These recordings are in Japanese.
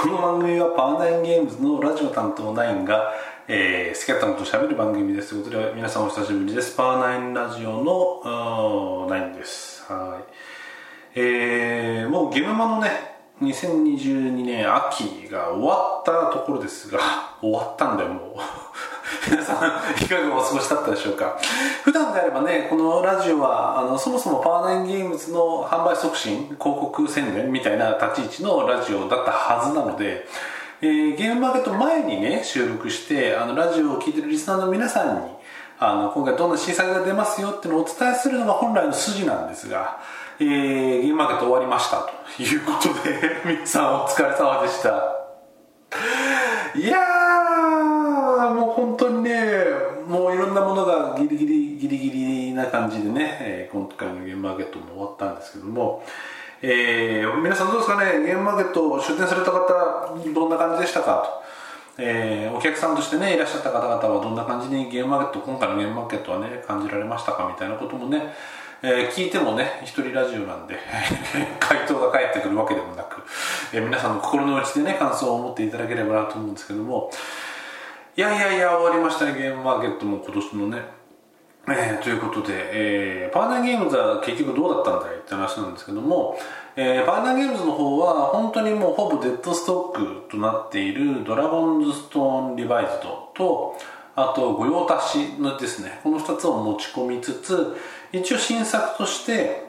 この番組はパワーナインゲームズのラジオ担当ナインが、えー、好きなこと喋る番組です。ということで皆さんお久しぶりです。パワーナインラジオのナインです。はい。えー、もうゲームマのね2022年秋が終わったところですが 終わったんだよもう。皆さんいかがお過ごしだったでしょうか？普段であればねこのラジオはあのそもそもパワーナインゲームズの販売促進広告宣伝みたいな立ち位置のラジオだったはずなので、えー、ゲームマーケット前にね収録してあのラジオを聴いてるリスナーの皆さんにあの今回どんな新作が出ますよっていうのをお伝えするのが本来の筋なんですが、えー、ゲームマーケット終わりましたということで皆さんお疲れ様でした。いやーもう本当にねもういろんなものがギリギリギリギリな感じでね、えー、今回のゲームマーケットも終わったんですけどもえー、皆さんどうですかねゲームマーケット出店された方どんな感じでしたか？とえー、お客さんとしてねいらっしゃった方々はどんな感じにゲームマーケット今回のゲームマーケットはね感じられましたかみたいなこともね、えー、聞いてもね一人ラジオなんで 回答が返ってくるわけでもなく、えー、皆さんの心の内でね感想を持っていただければなと思うんですけどもいやいやいや終わりましたね。ゲームマーケットも今年のね。えー、ということで、えー、パーナーゲームズは結局どうだったんだいって話なんですけども、えー、パーナーゲームズの方は本当にもうほぼデッドストックとなっているドラゴンズストーンリバイズドとあと御用達のですね。この2つを持ち込みつつ一応新作として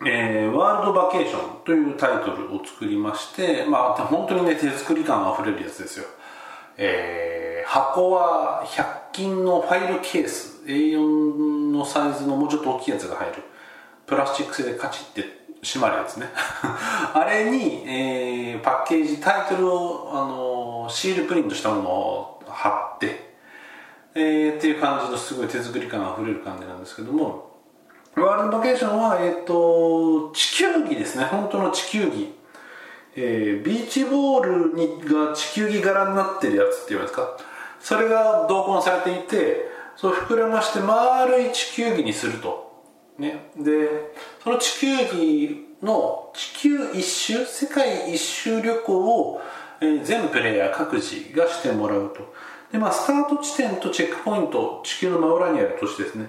えー、ワールドバケーションというタイトルを作りまして、まあ、本当にね、手作り感あふれるやつですよ。えー、箱は100均のファイルケース。A4 のサイズのもうちょっと大きいやつが入る。プラスチック製でカチッて閉まるやつね。あれに、えー、パッケージタイトルを、あのー、シールプリントしたものを貼って、えー、っていう感じのすごい手作り感あふれる感じなんですけども。ワールドバケーションは、えーと、地球儀ですね。本当の地球儀。えー、ビーチボールにが地球儀柄になってるやつっていうんですか？それが同梱されていてそう膨らまして丸い地球儀にすると、ね、でその地球儀の地球一周世界一周旅行を、えー、全プレイヤー各自がしてもらうと。で、まあ、スタート地点とチェックポイント地球の真裏にある都市ですね。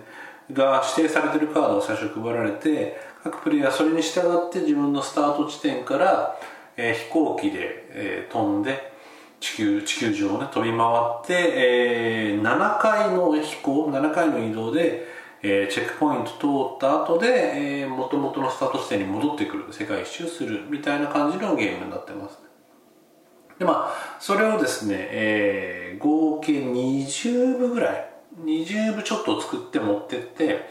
が指定されてるカードを最初配られて各プレイヤーそれに従って自分のスタート地点から、えー、飛行機で、えー、飛んで地球地球上をね飛び回って、えー、7回の飛行7回の移動で、えー、チェックポイント通った後で、えー、元々のスタート地点に戻ってくる世界一周するみたいな感じのゲームになってますでまあそれをですね、えー、合計20部ぐらい20部ちょっと作って持ってって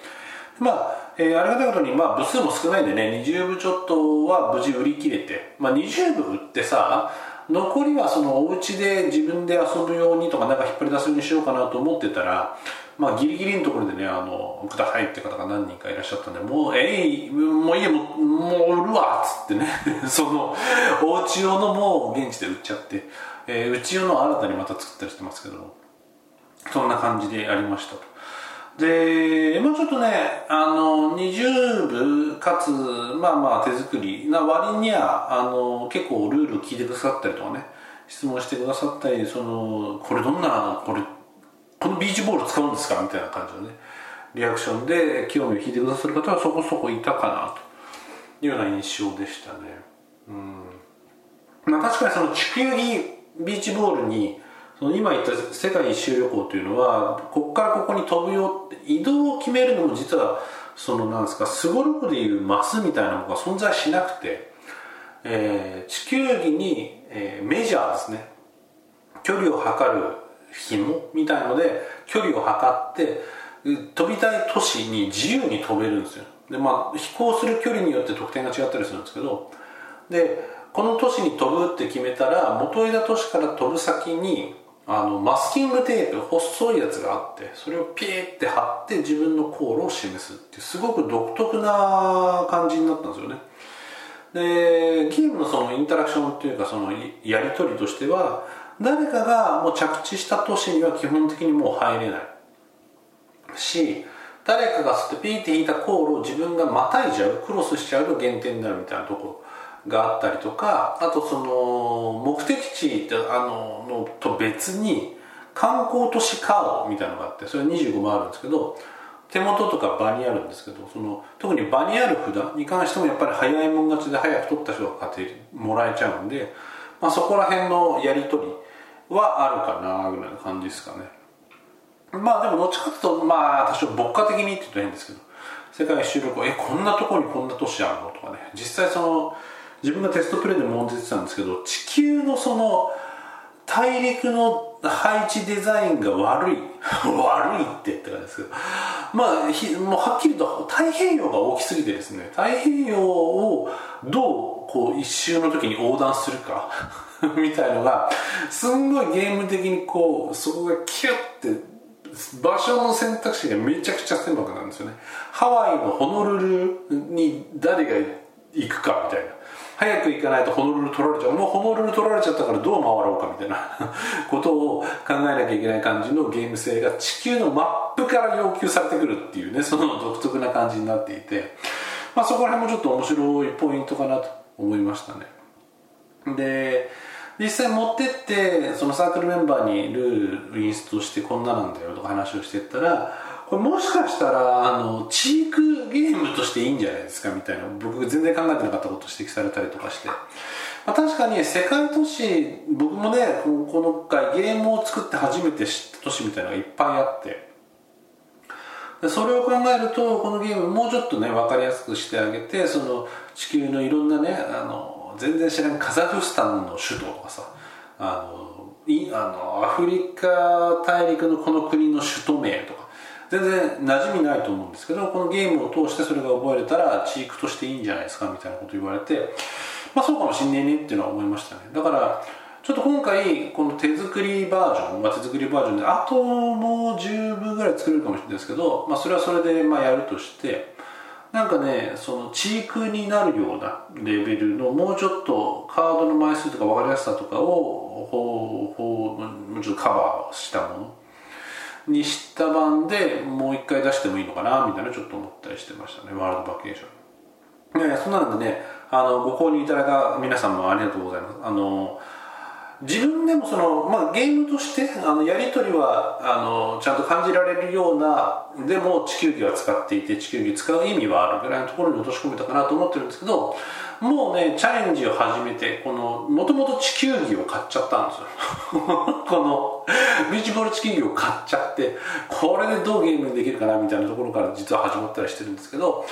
まあ、えー、ありがたいことに、まあ、部数も少ないんでね20部ちょっとは無事売り切れて、まあ、20部売ってさ残りはそのお家で自分で遊ぶようにとかなんか引っ張り出すようにしようかなと思ってたらまあギリギリのところでねあのくださいって方が何人かいらっしゃったんでもうえいもういいももう売るわっつってね そのお家用のもう現地で売っちゃって、えー、うち用の新たにまた作ったりしてますけどそんな感じでありましたと。で、もうちょっとね、あの、20部かつ、まあまあ手作りな割には、あの、結構ルール聞いてくださったりとかね、質問してくださったり、その、これどんな、これ、このビーチボール使うんですかみたいな感じのね、リアクションで興味を引いてくださる方はそこそこいたかな、というような印象でしたね。うん。まあ確かにその地球儀ビーチボールに、その今言った世界一周旅行というのはここからここに飛ぶよって移動を決めるのも実はそのなんですかすごろくでいうマスみたいなのが存在しなくて、えー、地球儀に、えー、メジャーですね距離を測る紐みたいので距離を測って飛びたい都市に自由に飛べるんですよ。でまあ飛行する距離によって得点が違ったりするんですけどでこの都市に飛ぶって決めたら元枝都市から飛ぶ先にあのマスキングテープ細いやつがあってそれをピーって貼って自分の航路を示すっていうすごく独特な感じになったんですよね。でゲームのそのインタラクションっていうかそのやり取りとしては誰かがもう着地した都市には基本的にもう入れない。し誰かがそってピーって引いた航路を自分がまたいじゃうクロスしちゃうと減点になるみたいなところ。があったりとかあとその目的地あののと別に観光都市カードみたいなのがあってそれ25万あるんですけど手元とか場にあるんですけどその特に場にある札に関してもやっぱり早いもん勝ちで早く取った人が買ってもらえちゃうんで、まあ、そこら辺のやり取りはあるかなぐらいの感じですかね。まあでもどっちかというとまあ多少牧歌的にって言うと変ですけど世界一周旅行えこんなとこにこんな都市あるの？とかね。実際その自分がテストプレイでも出てたんですけど地球のその大陸の配置デザインが悪い 悪いってって感じですけどまあひもうはっきりと太平洋が大きすぎてですね太平洋をどうこう一周の時に横断するか みたいのがすんごいゲーム的にこうそこがキュッて場所の選択肢がめちゃくちゃ狭くなるんですよね。ハワイのホノルルに誰が行くかみたいな。早く行かないとホノルル取られちゃう。もうホノルル取られちゃったからどう回ろうかみたいな。ことを考えなきゃいけない感じのゲーム性が地球のマップから要求されてくるっていうね。その独特な感じになっていて、まあ、そこら辺もちょっと面白いポイントかなと思いましたね。で実際持ってってそのサークルメンバーにルールインストしてこんななんだよとか話をしてったらこれもしかしたらあのチークゲームとしていいんじゃないですかみたいな。僕全然考えてなかったこと指摘されたりとかして、まあ、確かに世界都市僕もねこの回ゲームを作って初めて知った都市みたいなのがいっぱいあって。それを考えるとこのゲームもうちょっとね分かりやすくしてあげてその地球のいろんなねあの全然知らないカザフスタンの首都とかさあのいあのアフリカ大陸のこの国の首都名とか。全然馴染みないと思うんですけどこのゲームを通してそれが覚えれたらチークとしていいんじゃないですかみたいなこと言われてまあそうかもしんねえねっていうのは思いましたね。だからちょっと今回この手作りバージョン、まあ、手作りバージョンであともう10部ぐらい作れるかもしれないですけど、まあ、それはそれでまあやるとしてなんかねそのチークになるようなレベルのもうちょっとカードの枚数とか分かりやすさとかをほうほうもうちょっとカバーしたものにした版でもう一回出してもいいのかなみたいなちょっと思ったりしてましたねワールドバケーション。いやいやそんなのでねあのご購入いただいた皆さんもありがとうございます。あの自分でもその、まあ、ゲームとしてあのやり取りはあのちゃんと感じられるようなでも地球儀は使っていて地球儀使う意味はあるぐらいのところに落とし込めたかなと思ってるんですけどもうねチャレンジを始めてこのもともと地球儀を買っちゃったんですよ。このビーチボール地球儀を買っちゃってこれでどうゲームできるかなみたいなところから実は始まったりしてるんですけど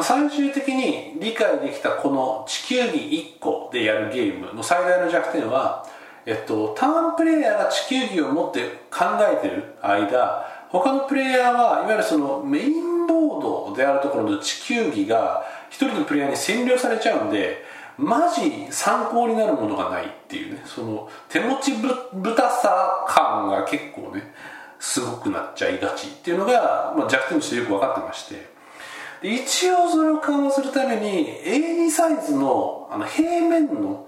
最終的に理解できたこの地球儀1個でやるゲームの最大の弱点はえっと、ターンプレイヤーが地球儀を持って考えてる間他のプレイヤーはいわゆるそのメインボードであるところの地球儀が一人のプレイヤーに占領されちゃうんでマジ参考になるものがないっていうねその手持ちぶたさ感が結構ねすごくなっちゃいがちっていうのが、まあ、弱点としてよく分かってまして。一応それを緩和するために A2 サイズのあの平面の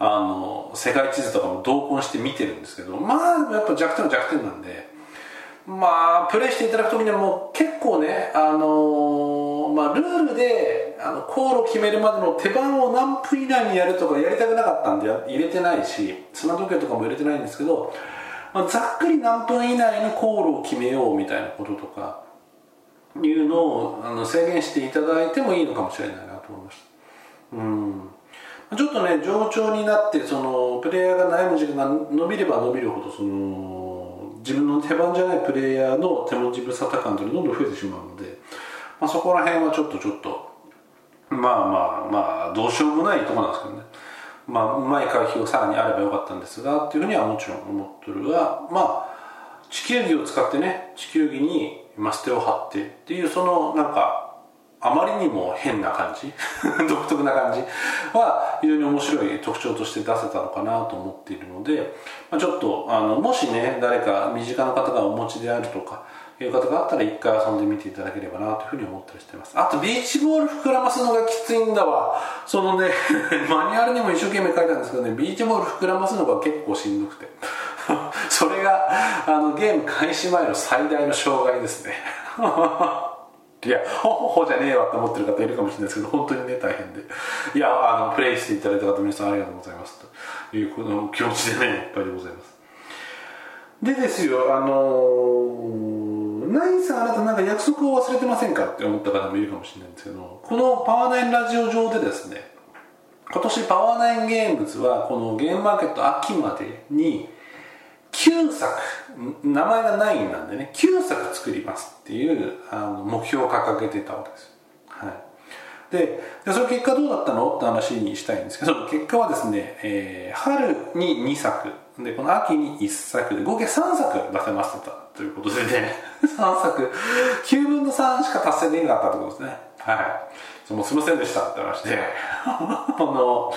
あの世界地図とかも同梱して見てるんですけどまあやっぱ弱点は弱点なんでまあプレイしていただく時にはもう結構ねあのまあルールであの航路決めるまでの手番を何分以内にやるとかやりたくなかったんで入れてないし砂時計とかも入れてないんですけど、まあ、ざっくり何分以内に航路を決めようみたいなこととかいうのをあの制限していただいてもいいのかもしれないなと思いました。うん。ちょっとね冗長になってそのプレイヤーが悩む時間が伸びれば伸びるほどその自分の手番じゃないプレイヤーの手持ち無沙汰感というのがどんどん増えてしまうので、まあ、そこら辺はちょっとちょっとまあまあまあどうしようもないところなんですけどね。まあうまい回避をさらにあればよかったんですがっていうふうにはもちろん思ってるがまあ地球儀を使ってね地球儀にマステを張ってっていうそのなんかあまりにも変な感じ 独特な感じは非常に面白い特徴として出せたのかなと思っているので、まあ、ちょっとあのもしね誰か身近な方がお持ちであるとかいう方があったら一回遊んでみていただければなというふうに思ったりしています。あとビーチボール膨らますのがきついんだわ。そのね マニュアルにも一生懸命書いたんですけどねビーチボール膨らますのが結構しんどくて。それがあのゲーム開始前の最大の障害ですね。いやほほほじゃねえわって思ってる方いるかもしれないですけど本当にね大変で。いやあのプレイしていただいた方皆さんありがとうございます。というこの気持ちでねいっぱいでございます。でですよあのー、ナインさんあなたなんか約束を忘れてませんかって思った方もいるかもしれないんですけどこのパワーナインラジオ上でですね今年パワーナインゲームズはこのゲームマーケット秋までに9作名前が9なんでね9作作りますっていうあの目標を掲げてたわけです、はい、ででその結果どうだったの？って話にしたいんですけど結果はですね、えー、春に2作。でこの秋に1作。で合計3作出せましたということでね。3作。9分の3しか達成できなかったってことですね。はい。もうすいませんでしたって話で。あの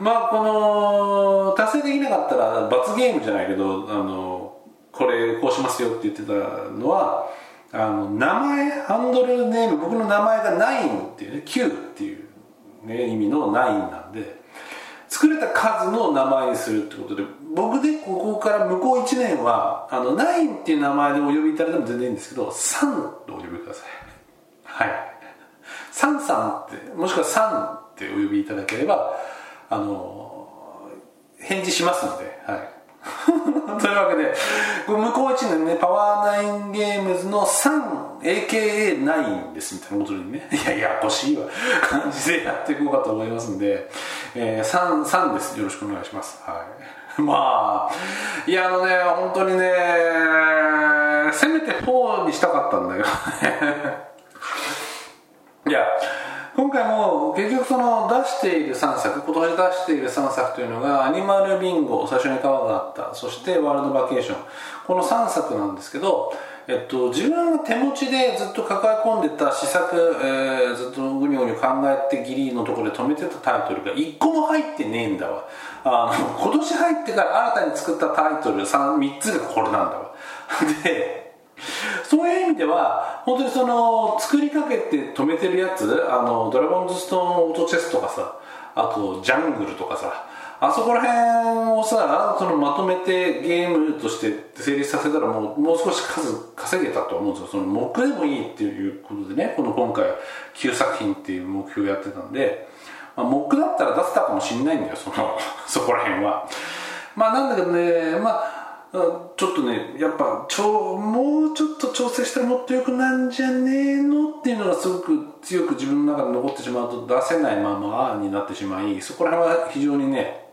まあこの達成できなかったら罰ゲームじゃないけどあのこれこうしますよって言ってたのはあの名前ハンドルネーム僕の名前が9っていうね9っていう、ね、意味の9なんで作れた数の名前にするってことで僕でここから向こう1年はあの9っていう名前でお呼びいただいても全然いいんですけど3とお呼びください。はい。サンさんってもしくはサンってお呼びいただければあの返事しますので、はい、というわけで向こう1年ねパワーナインゲームズの 3AKA9 ですみたいなことにね。いやややこしいわ。感じでやっていこうかと思いますんで、えー、3, 3です。よろしくお願いします。はい。まあいやあのね本当にねせめて4にしたかったんだけどね。いや今回も結局その出している3作今年出している3作というのがアニマルビンゴ最初に川があった。そしてワールドバケーション。この3作なんですけどえっと、自分が手持ちでずっと抱え込んでた試作、えー、ずっとぐにょぐにょ考えてギリのところで止めてたタイトルが1個も入ってねえんだわ。あの今年入ってから新たに作ったタイトル 3, 3つがこれなんだわ。でそういう意味では本当にその作りかけて止めてるやつあのドラゴンズストーンオートチェスとかさあとジャングルとかさあそこら辺をさそのまとめてゲームとして成立させたらもうもう少し数稼げたと思うんですよ。その目でもいいっていうことでねこの今回9作品っていう目標をやってたんで、まあ、目だったら出せたかもしんないんだよそのそこら辺は。まあなんだけどねまあちょっとねやっぱちょもうちょっと調整したらもっとよくなんじゃねえのっていうのがすごく強く自分の中で残ってしまうと出せないままになってしまいそこら辺は非常にね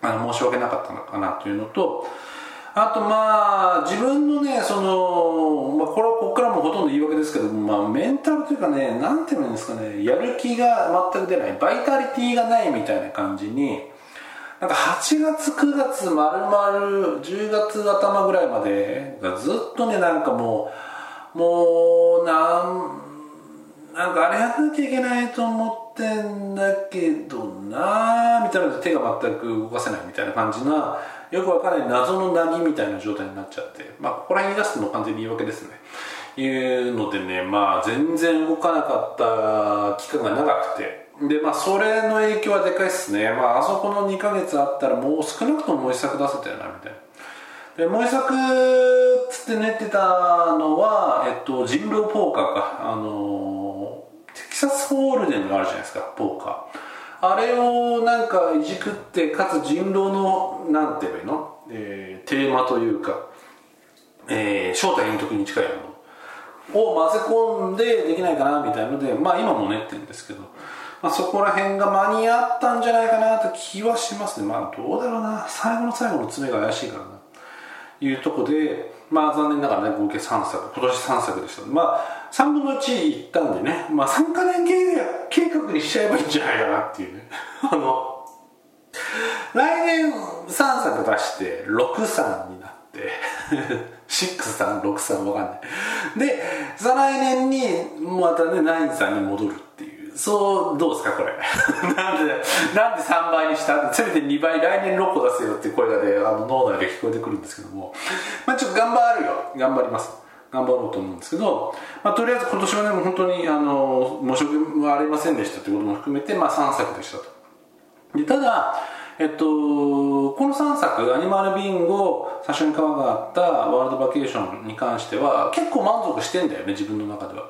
あの申し訳なかったのかなというのとあとまあ自分のねその、まあ、これはここからもほとんど言い訳ですけど、まあ、メンタルというかねなんていうんですかねやる気が全く出ないバイタリティがないみたいな感じになんか8月9月まるまる10月頭ぐらいまでがずっとねなんかもうもうなんなんかあれやんなきゃいけないと思ってんだけどなみたいなので手が全く動かせないみたいな感じなよくわからない謎のなぎみたいな状態になっちゃってまあここら辺に出すのも完全に言い訳ですね。いうのでねまあ全然動かなかった期間が長くて。でまあそれの影響はでかいっすね、まあ、あそこの2ヶ月あったらもう少なくとももう一作出せたよなみたいな。でもう一作つって練ってたのは、えっと、人狼ポーカーか。あのテキサスホールデンがあるじゃないですかポーカー。あれをなんかいじくってかつ人狼のなんて言えばいいの、えー、テーマというか、えー、正体隠匿に近いものを混ぜ込んでできないかなみたいのでまあ今も練ってるんですけど。まあ、そこら辺が間に合ったんじゃないかなと気はしますね。まあどうだろうな。最後の最後の詰めが怪しいからな。いうとこでまあ残念ながらね合計3作。今年3作でした。まあ3分の1いったんでね。まあ3か年計画にしちゃえばいいんじゃないかなっていうね。あの来年3作出して63になって。6363わかんない。で再来年にまたね93に戻るそうどうですかこれ。なんでなんで3倍にした？せめて2倍来年6個出せよって声がねあの脳内で聞こえてくるんですけども。まあちょっと頑張るよ。頑張ります。頑張ろうと思うんですけど、まあ、とりあえず今年はね本当にあの申し訳ありませんでしたということも含めて、まあ、3作でしたと。でただえっと、この3作アニマルビンゴ最初に川があったワールドバケーションに関しては結構満足してんだよね自分の中では。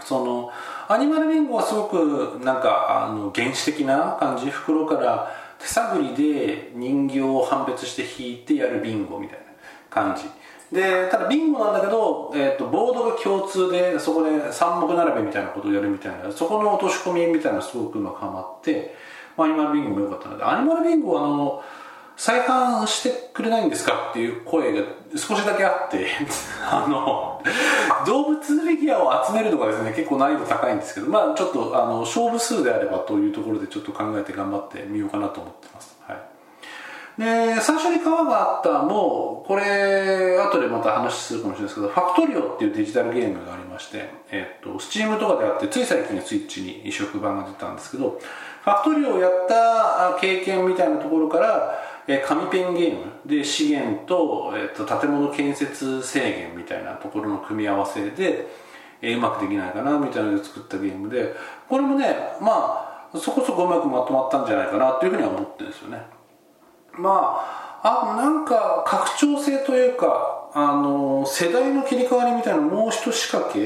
そのアニマルビンゴはすごくなんかあの原始的な感じ袋から手探りで人形を判別して引いてやるビンゴみたいな感じ。でただビンゴなんだけど、えーと、ボードが共通でそこで三目並べみたいなことをやるみたいなそこの落とし込みみたいなすごくうまくはまって、まあ、アニマルビンゴも良かったのでアニマルビンゴはあの再販してくれないんですか？っていう声が少しだけあって あの動物フィギュアを集めるのがですね結構難易度高いんですけどまあちょっとあの勝負数であればというところでちょっと考えて頑張ってみようかなと思ってます、はい、で最初に川があったもこれ後でまた話するかもしれないですけどファクトリオっていうデジタルゲームがありまして、えっと、スチームとかであってつい最近スイッチに移植版が出たんですけどファクトリオをやった経験みたいなところからえ紙ペンゲームで資源と,、えー、と建物建設制限みたいなところの組み合わせで、えー、うまくできないかなみたいなので作ったゲームでこれもねまあそこそこうまくまとまったんじゃないかなというふうには思ってるんですよね。まああなんか拡張性というかあの世代の切り替わりみたいなもう一仕掛け、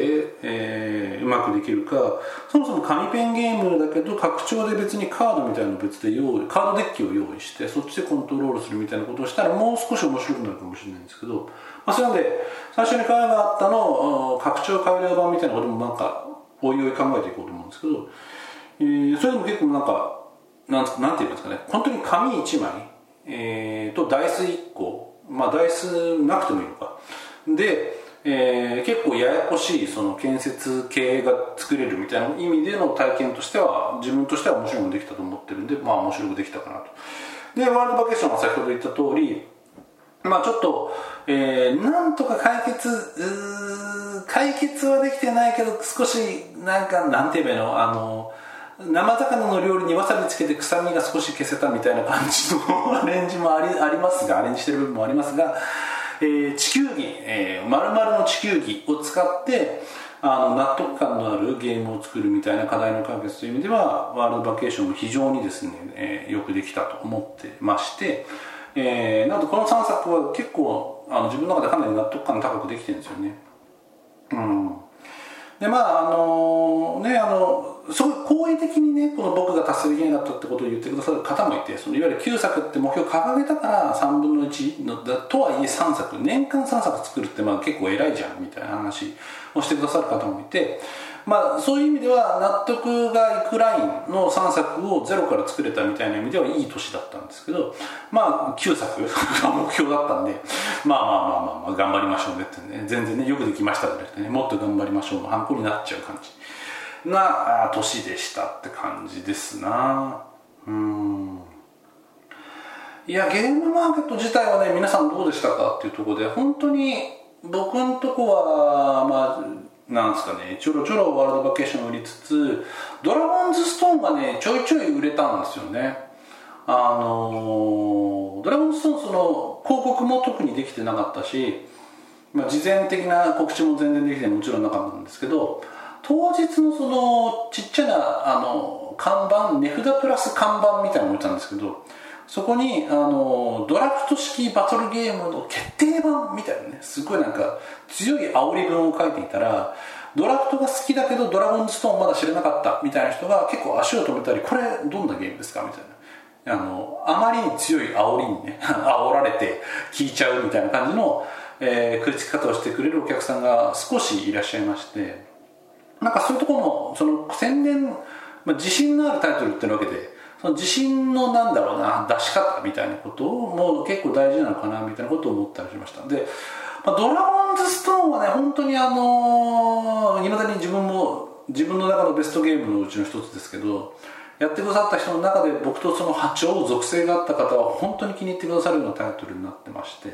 えー、うまくできるかそもそも紙ペンゲームだけど拡張で別にカードみたいなの別で用意カードデッキを用意してそっちでコントロールするみたいなことをしたらもう少し面白くなるかもしれないんですけど、まあ、それなんで最初に会話があったの拡張改良版みたいなこともなんかおいおい考えていこうと思うんですけど、えー、それでも結構なんかなんなんていうんですかね本当に紙1枚、えー、とダイス1個まあ台数なくてもいいのか。で、えー、結構ややこしいその建設系が作れるみたいな意味での体験としては自分としては面白くできたと思ってるんでまあ面白くできたかなと。でワールドバケーションは先ほど言った通りまあちょっと、えー、なんとか解決解決はできてないけど少しなんかなんて言えばいいの？あの生魚の料理にわさびつけて臭みが少し消せたみたいな感じのアレンジもありありますがアレンジしてる部分もありますが、えー、地球儀、えー、丸々の地球儀を使ってあの納得感のあるゲームを作るみたいな課題の解決という意味ではワールドバケーションも非常にですね、えー、よくできたと思ってまして、えー、なのでこの3作は結構あの自分の中でかなり納得感高くできてるんですよね。うん。でまああのねあのすごい好意的にねこの僕が達成できなかったってことを言ってくださる方もいてそのいわゆる9作って目標掲げたから3分の1のだとはいえ3作年間3作作るってまあ結構偉いじゃんみたいな話をしてくださる方もいてまあそういう意味では納得がいくラインの3作をゼロから作れたみたいな意味ではいい年だったんですけどまあ9作が目標だったんでまあまあまあまあ、まあ、頑張りましょうねってね全然ねよくできましたじゃなくてねもっと頑張りましょうのハンコになっちゃう感じ。な年でしたって感じですな。うん。いやゲームマーケット自体はね皆さんどうでしたかっていうところで本当に僕んとこはまあなんですかねちょろちょろワールドバケーション売りつつドラゴンズストーンがねちょいちょい売れたんですよね。あのドラゴンズストーンその広告も特にできてなかったし、まあ、事前的な告知も全然できてもちろんなかったんですけど当日のそのちっちゃなあの看板値札プラス看板みたいなのを置いたんですけどそこにあのドラフト式バトルゲームの決定版みたいなねすごいなんか強い煽り文を書いていたらドラフトが好きだけどドラゴンズストーンまだ知らなかったみたいな人が結構足を止めたりこれどんなゲームですか？みたいな。あのあまりに強い煽りにね 煽られて聞いちゃうみたいな感じの、えー、食いつき方をしてくれるお客さんが少しいらっしゃいましてなんかそういうところのその宣伝、まあ、自信のあるタイトルっていうわけでその自信のなんだろうな出し方みたいなことをもう結構大事なのかなみたいなことを思ったりしました。で、まあ、ドラゴンズストーンはね本当にあのいまだに自分も自分の中のベストゲームのうちの一つですけどやってくださった人の中で僕とその波長属性があった方は本当に気に入ってくださるようなタイトルになってまして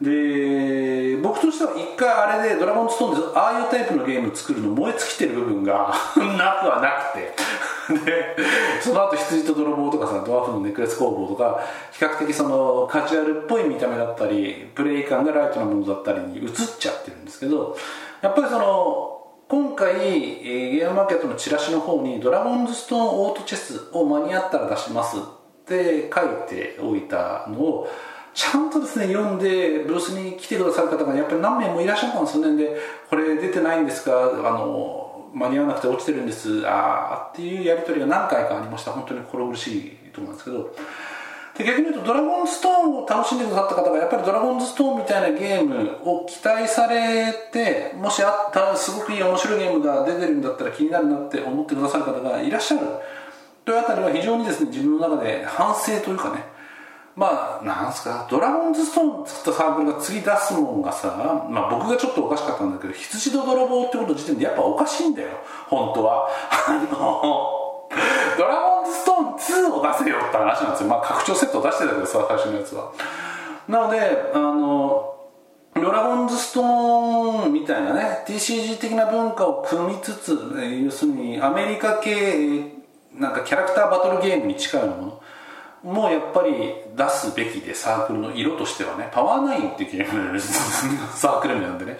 で僕としては一回あれで「ドラゴンストーン」でああいうタイプのゲーム作るの燃え尽きてる部分が なくはなくて。でその後羊と泥棒とかさドワーフのネックレス工房とか比較的そのカジュアルっぽい見た目だったりプレイ感がライトなものだったりに移っちゃってるんですけどやっぱりその今回、えー、ゲームマーケットのチラシの方に「ドラゴンズストーンオートチェスを間に合ったら出します」って書いておいたのをちゃんとですね読んでブースに来てくださる方がやっぱり何名もいらっしゃったんですよね。でこれ出てないんですか？あの間に合わなくて落ちてるんです。ああっていうやり取りが何回かありました。本当に心苦しいと思うんですけど。で逆に言うとドラゴンストーンを楽しんでくださった方がやっぱりドラゴンズストーンみたいなゲームを期待されてもしあったすごくいい面白いゲームが出てるんだったら気になるなって思ってくださる方がいらっしゃる。というあたりは非常にですね自分の中で反省というかねまあなんすかドラゴンズストーン作ったサークルが次出すもんがさ、まあ、僕がちょっとおかしかったんだけど羊と泥棒ってこと時点でやっぱおかしいんだよ。本当は。あのドラゴンズストーン2を出せよって話なんですよ。まあ拡張セットを出してたけどさ最初のやつは。なのであのドラゴンズストーンみたいなね TCG 的な文化を組みつつ要するにアメリカ系なんかキャラクターバトルゲームに近いものもうやっぱり出すべきでサークルの色としてはねパワーナインっていうゲームサークル名なんでね、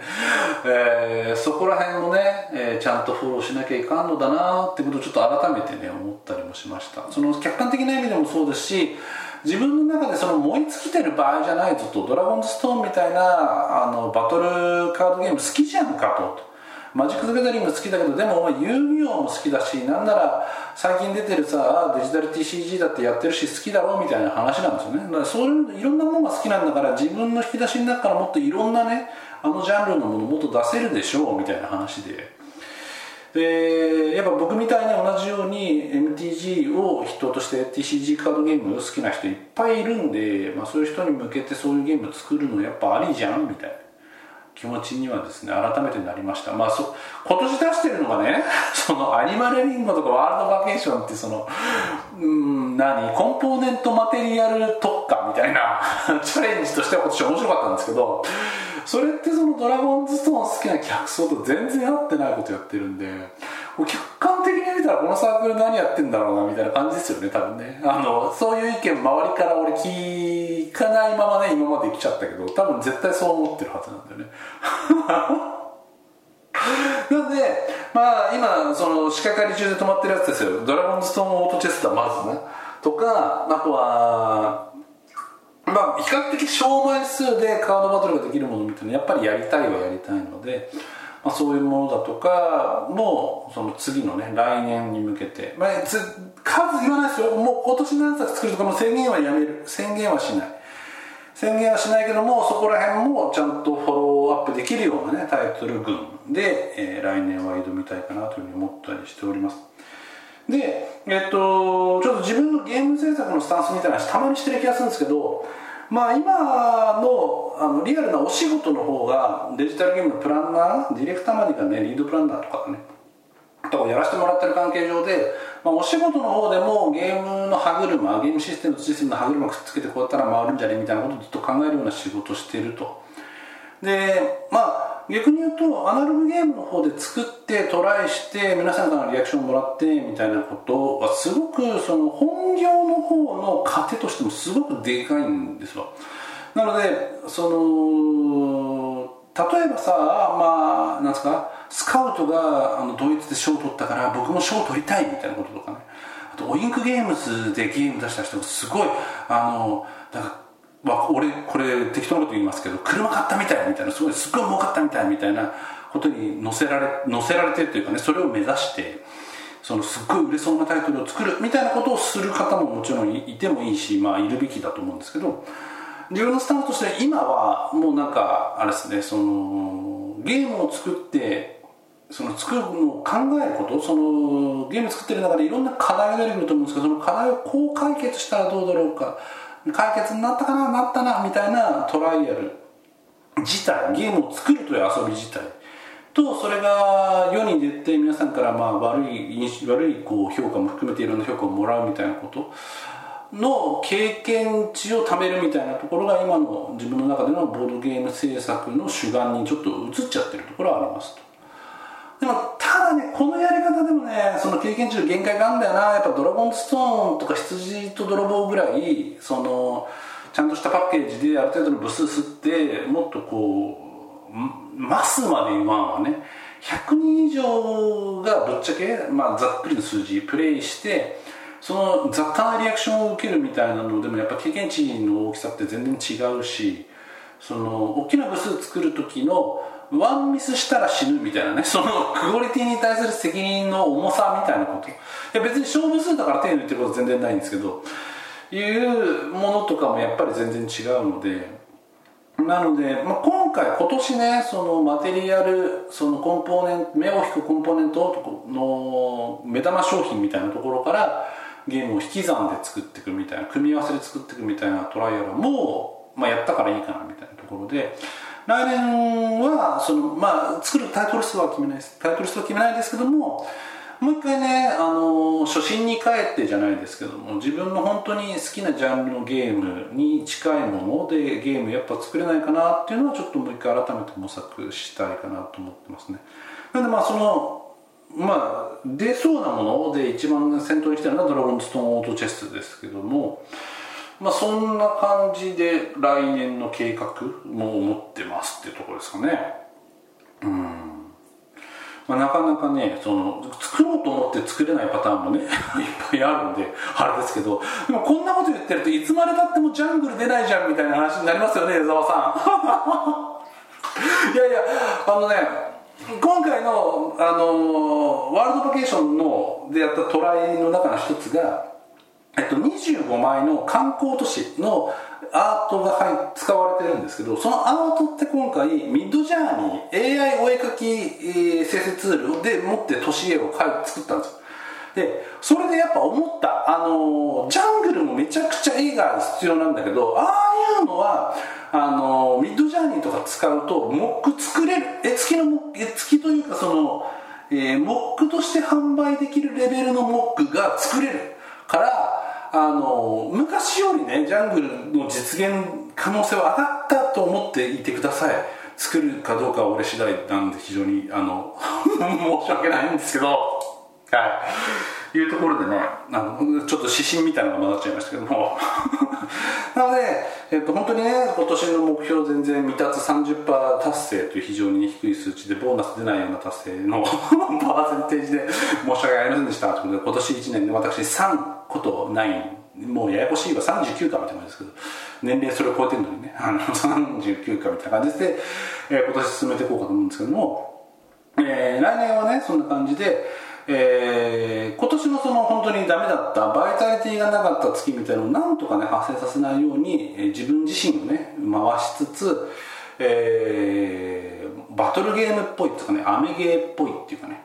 えー、そこら辺もね、えー、ちゃんとフォローしなきゃいかんのだなってことをちょっと改めてね思ったりもしました。その客観的な意味でもそうですし自分の中でその燃え尽きてる場合じゃないぞとドラゴンズストーンみたいなあのバトルカードゲーム好きじゃんかと。マジック・ザ・ギャザリング好きだけどでもお前遊戯王も好きだしなんなら最近出てるさデジタル TCG だってやってるし好きだろみたいな話なんですよね。だからそういういろんなものが好きなんだから自分の引き出しの中からもっといろんなねあのジャンルのものもっと出せるでしょうみたいな話で。でやっぱ僕みたいに同じように MTG を人として TCG カードゲーム好きな人いっぱいいるんで、まあ、そういう人に向けてそういうゲーム作るのやっぱありじゃんみたいな。気持ちにはですね改めてなりました。まあそ今年出してるのがね そのアニマルリンゴとかワールドバケーションってそのうん何？コンポーネントマテリアル特化みたいな チャレンジとしては今年面白かったんですけどそれってそのドラゴンズストーン好きな客層と全然合ってないことやってるんで客観的に見たらこのサークル何やってんだろうなみたいな感じですよね多分ね。あのそういう意見周りから俺聞かないままね今まで来ちゃったけど多分絶対そう思ってるはずなんだよね。なのでまあ今その仕掛かり中で止まってるやつですよ。ドラゴンストーンオートチェスターまずねとかあとはまあ比較的小枚数でカードバトルができるものみたいなやっぱりやりたいはやりたいのでまあ、そういうものだとかもその次のね来年に向けて、まあ、数言わないですよ。もう今年何冊作るとかも宣言はやめる。宣言はしない。宣言はしないけどもそこら辺もちゃんとフォローアップできるようなねタイトル群で、えー、来年は挑みたいかなというふうに思ったりしております。でえっとちょっと自分のゲーム制作のスタンスみたいな話たまにしてる気がするんですけどまあ今のあのリアルなお仕事の方がデジタルゲームのプランナーディレクターまでがねリードプランナーとかねとかやらせてもらってる関係上で、まあ、お仕事の方でもゲームの歯車ゲームシステムとシステムの歯車くっつけてこうやったら回るんじゃねみたいなことをずっと考えるような仕事をしていると。でまあ逆に言うとアナログゲームの方で作ってトライして皆さんからのリアクションもらってみたいなことはすごくその本業の方の糧としてもすごくでかいんですよなのでその例えばさまあなんですか？スカウトがあのドイツで賞を取ったから僕も賞を取りたいみたいなこととかね。あとオインクゲームズでゲーム出した人がすごい。あのなんかまあ、俺これ適当なこと言いますけど車買ったみたいみたいなすごいすごい儲かったみたいみたいなことに載せられ載せられてるというかねそれを目指してそのすっごい売れそうなタイトルを作るみたいなことをする方ももちろんいてもいいし、まあ、いるべきだと思うんですけど自分のスタンスとして今はもうなんかあれですねそのゲームを作ってその作るのを考えることそのゲーム作ってる中でいろんな課題が出てくると思うんですけどその課題をこう解決したらどうだろうか解決になったかななったなみたいなトライアル自体ゲームを作るという遊び自体とそれが世に出て皆さんからまあ悪い悪いこう評価も含めていろんな評価をもらうみたいなことの経験値を貯めるみたいなところが今の自分の中でのボードゲーム制作の主眼にちょっと移っちゃってるところはありますと。でもだねこのやり方でもねその経験値の限界があるんだよな。やっぱドラゴンストーンとか羊と泥棒ぐらいそのちゃんとしたパッケージである程度の部数吸ってもっとこうマスまで言わんはね。100人以上がぶっちゃけ、まあ、ざっくりの数字プレイしてその雑多なリアクションを受けるみたいなのでもやっぱ経験値の大きさって全然違うしその大きな部数作る時のワンミスしたら死ぬみたいなねそのクオリティに対する責任の重さみたいなこと。いや別に勝負数だから手抜いてること全然ないんですけどいうものとかもやっぱり全然違うのでなので、まあ、今回今年ねそのマテリアルそのコンポーネント目を引くコンポーネントの目玉商品みたいなところからゲームを引き算で作っていくみたいな組み合わせで作っていくみたいなトライアルも、まあ、やったからいいかなみたいなところで来年はその、まあ、作るタイトル数は決めないです。タイトル数は決めないですけどももう一回ね、あの初心に帰ってじゃないですけども自分の本当に好きなジャンルのゲームに近いものでゲームやっぱ作れないかなっていうのはちょっともう一回改めて模索したいかなと思ってますね。なんでまあそのまあ出そうなもので一番先頭に来てるのはドラゴンストーンオートチェストですけどもまあそんな感じで来年の計画も思ってますっていうところですかね。うん。まあ、なかなかねその作ろうと思って作れないパターンもね いっぱいあるんであれですけどでもこんなこと言ってるといつまでたってもジャングル出ないじゃんみたいな話になりますよね江澤さん。いやいやあのね今回の、あのワールドバケーションのでやったトライの中の一つが、えっと、25枚の観光都市のアートが入使われてるんですけどそのアートって今回ミッドジャーニー AI お絵描き、えー、生成ツールで持って都市絵を作ったんですよ。でそれでやっぱ思ったあの、ジャングルもめちゃくちゃ絵が必要なんだけどああいうのはあの、ミッドジャーニーとか使うとモック作れる。絵付きの絵付きというかその、えー、モックとして販売できるレベルのモックが作れるからあの昔よりねジャングルの実現可能性は上がったと思っていてください。作るかどうかは俺次第なんで非常にあの 申し訳ないんですけど。はい。いうところでねあのちょっと指針みたいなのが混ざっちゃいましたけども。なので、えっと、本当にね今年の目標全然未達30%達成という非常に低い数値でボーナス出ないような達成の パーセンテージで申し訳ありませんでしたということで今年1年で私3こと9もうややこしいわ39かみたいな感じですけど年齢それを超えてるのにねあの39かみたいな感じで、えー、今年進めていこうかと思うんですけども、えー、来年はねそんな感じでえー、今年のその本当にダメだったバイタリティがなかった月みたいなのをなんとかね発生させないように、えー、自分自身をね回しつつ、えー、バトルゲームっぽいっていうかねアメゲーっぽいっていうかね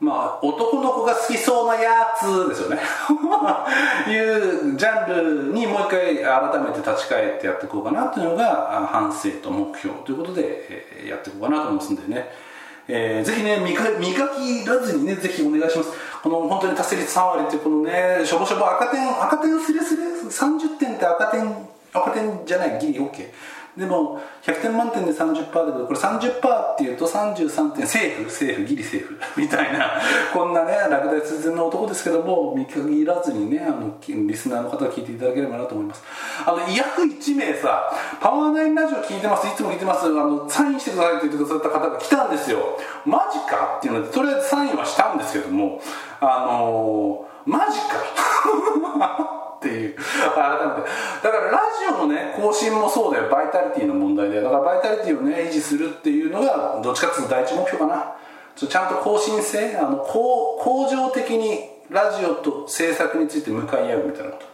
まあ男の子が好きそうなやつですよね。いうジャンルにもう一回改めて立ち返ってやっていこうかなというのが反省と目標ということで、えー、やっていこうかなと思いますんでね。えー、ぜひね見限らずにねぜひお願いします。この本当に達成率3割っていうこのねしょぼしょぼ赤点赤点すれすれ30点って赤点赤点じゃないギリ OK でも100点満点で30%だけどこれ30%っていうと33点セーフセーフギリセーフ。みたいな。こんなね落第寸前の男ですけども見限らずにねあのリスナーの方は聞いていただければなと思います。あの約1名さパワーナインラジオ聞いてますいつも聞いてます。あのサインしてくださいって言ってくださった方が来たんですよ。マジかっていうのでとりあえずサインはしたんですけどもあのー、マジか。っていう。改めて。だからラジオのね更新もそうだよ。バイタリティの問題でだからバイタリティをね維持するっていうのがどっちかっていうと第一目標かな。ちゃんと更新性あの向上的にラジオと制作について向かい合うみたいなこと。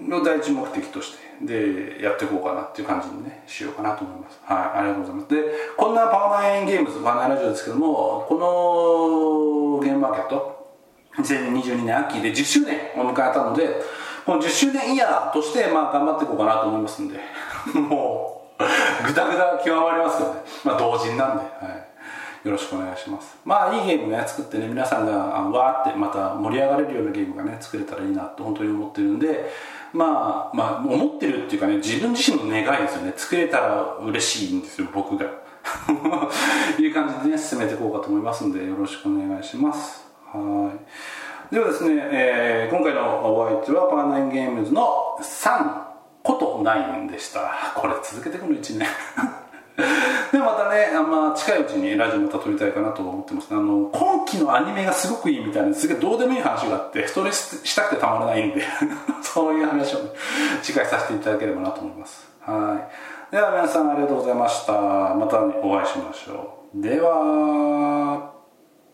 の第一目的として。でやっていこうかなっていう感じにねしようかなと思います。はいありがとうございます。でこんなパワーナインゲームズパワーナインラジオですけどもこのゲームマーケット2022年秋で10周年を迎えたのでこの10周年イヤーとしてまあ頑張っていこうかなと思いますんで。もうぐだぐだ極まりますけどね。まあ同人なんで、はい、よろしくお願いします。まあいいゲームね作ってね皆さんがあわーってまた盛り上がれるようなゲームがね作れたらいいなと本当に思ってるんで。まあまあ思ってるっていうかね自分自身の願いですよね。作れたら嬉しいんですよ僕が。いう感じでね進めていこうかと思いますんでよろしくお願いします。はい。ではですね、えー、今回のお相手はパーナインゲームズの3こと9でした。これ続けてくの1年。でまたね、あんま近いうちにラジオまた撮りたいかなと思ってます。あの今期のアニメがすごくいいみたいなすげえどうでもいい話があってストレスしたくてたまらないんで。そういう話を、ね、次回させていただければなと思います。はい。では皆さんありがとうございました。またお会いしましょう。では。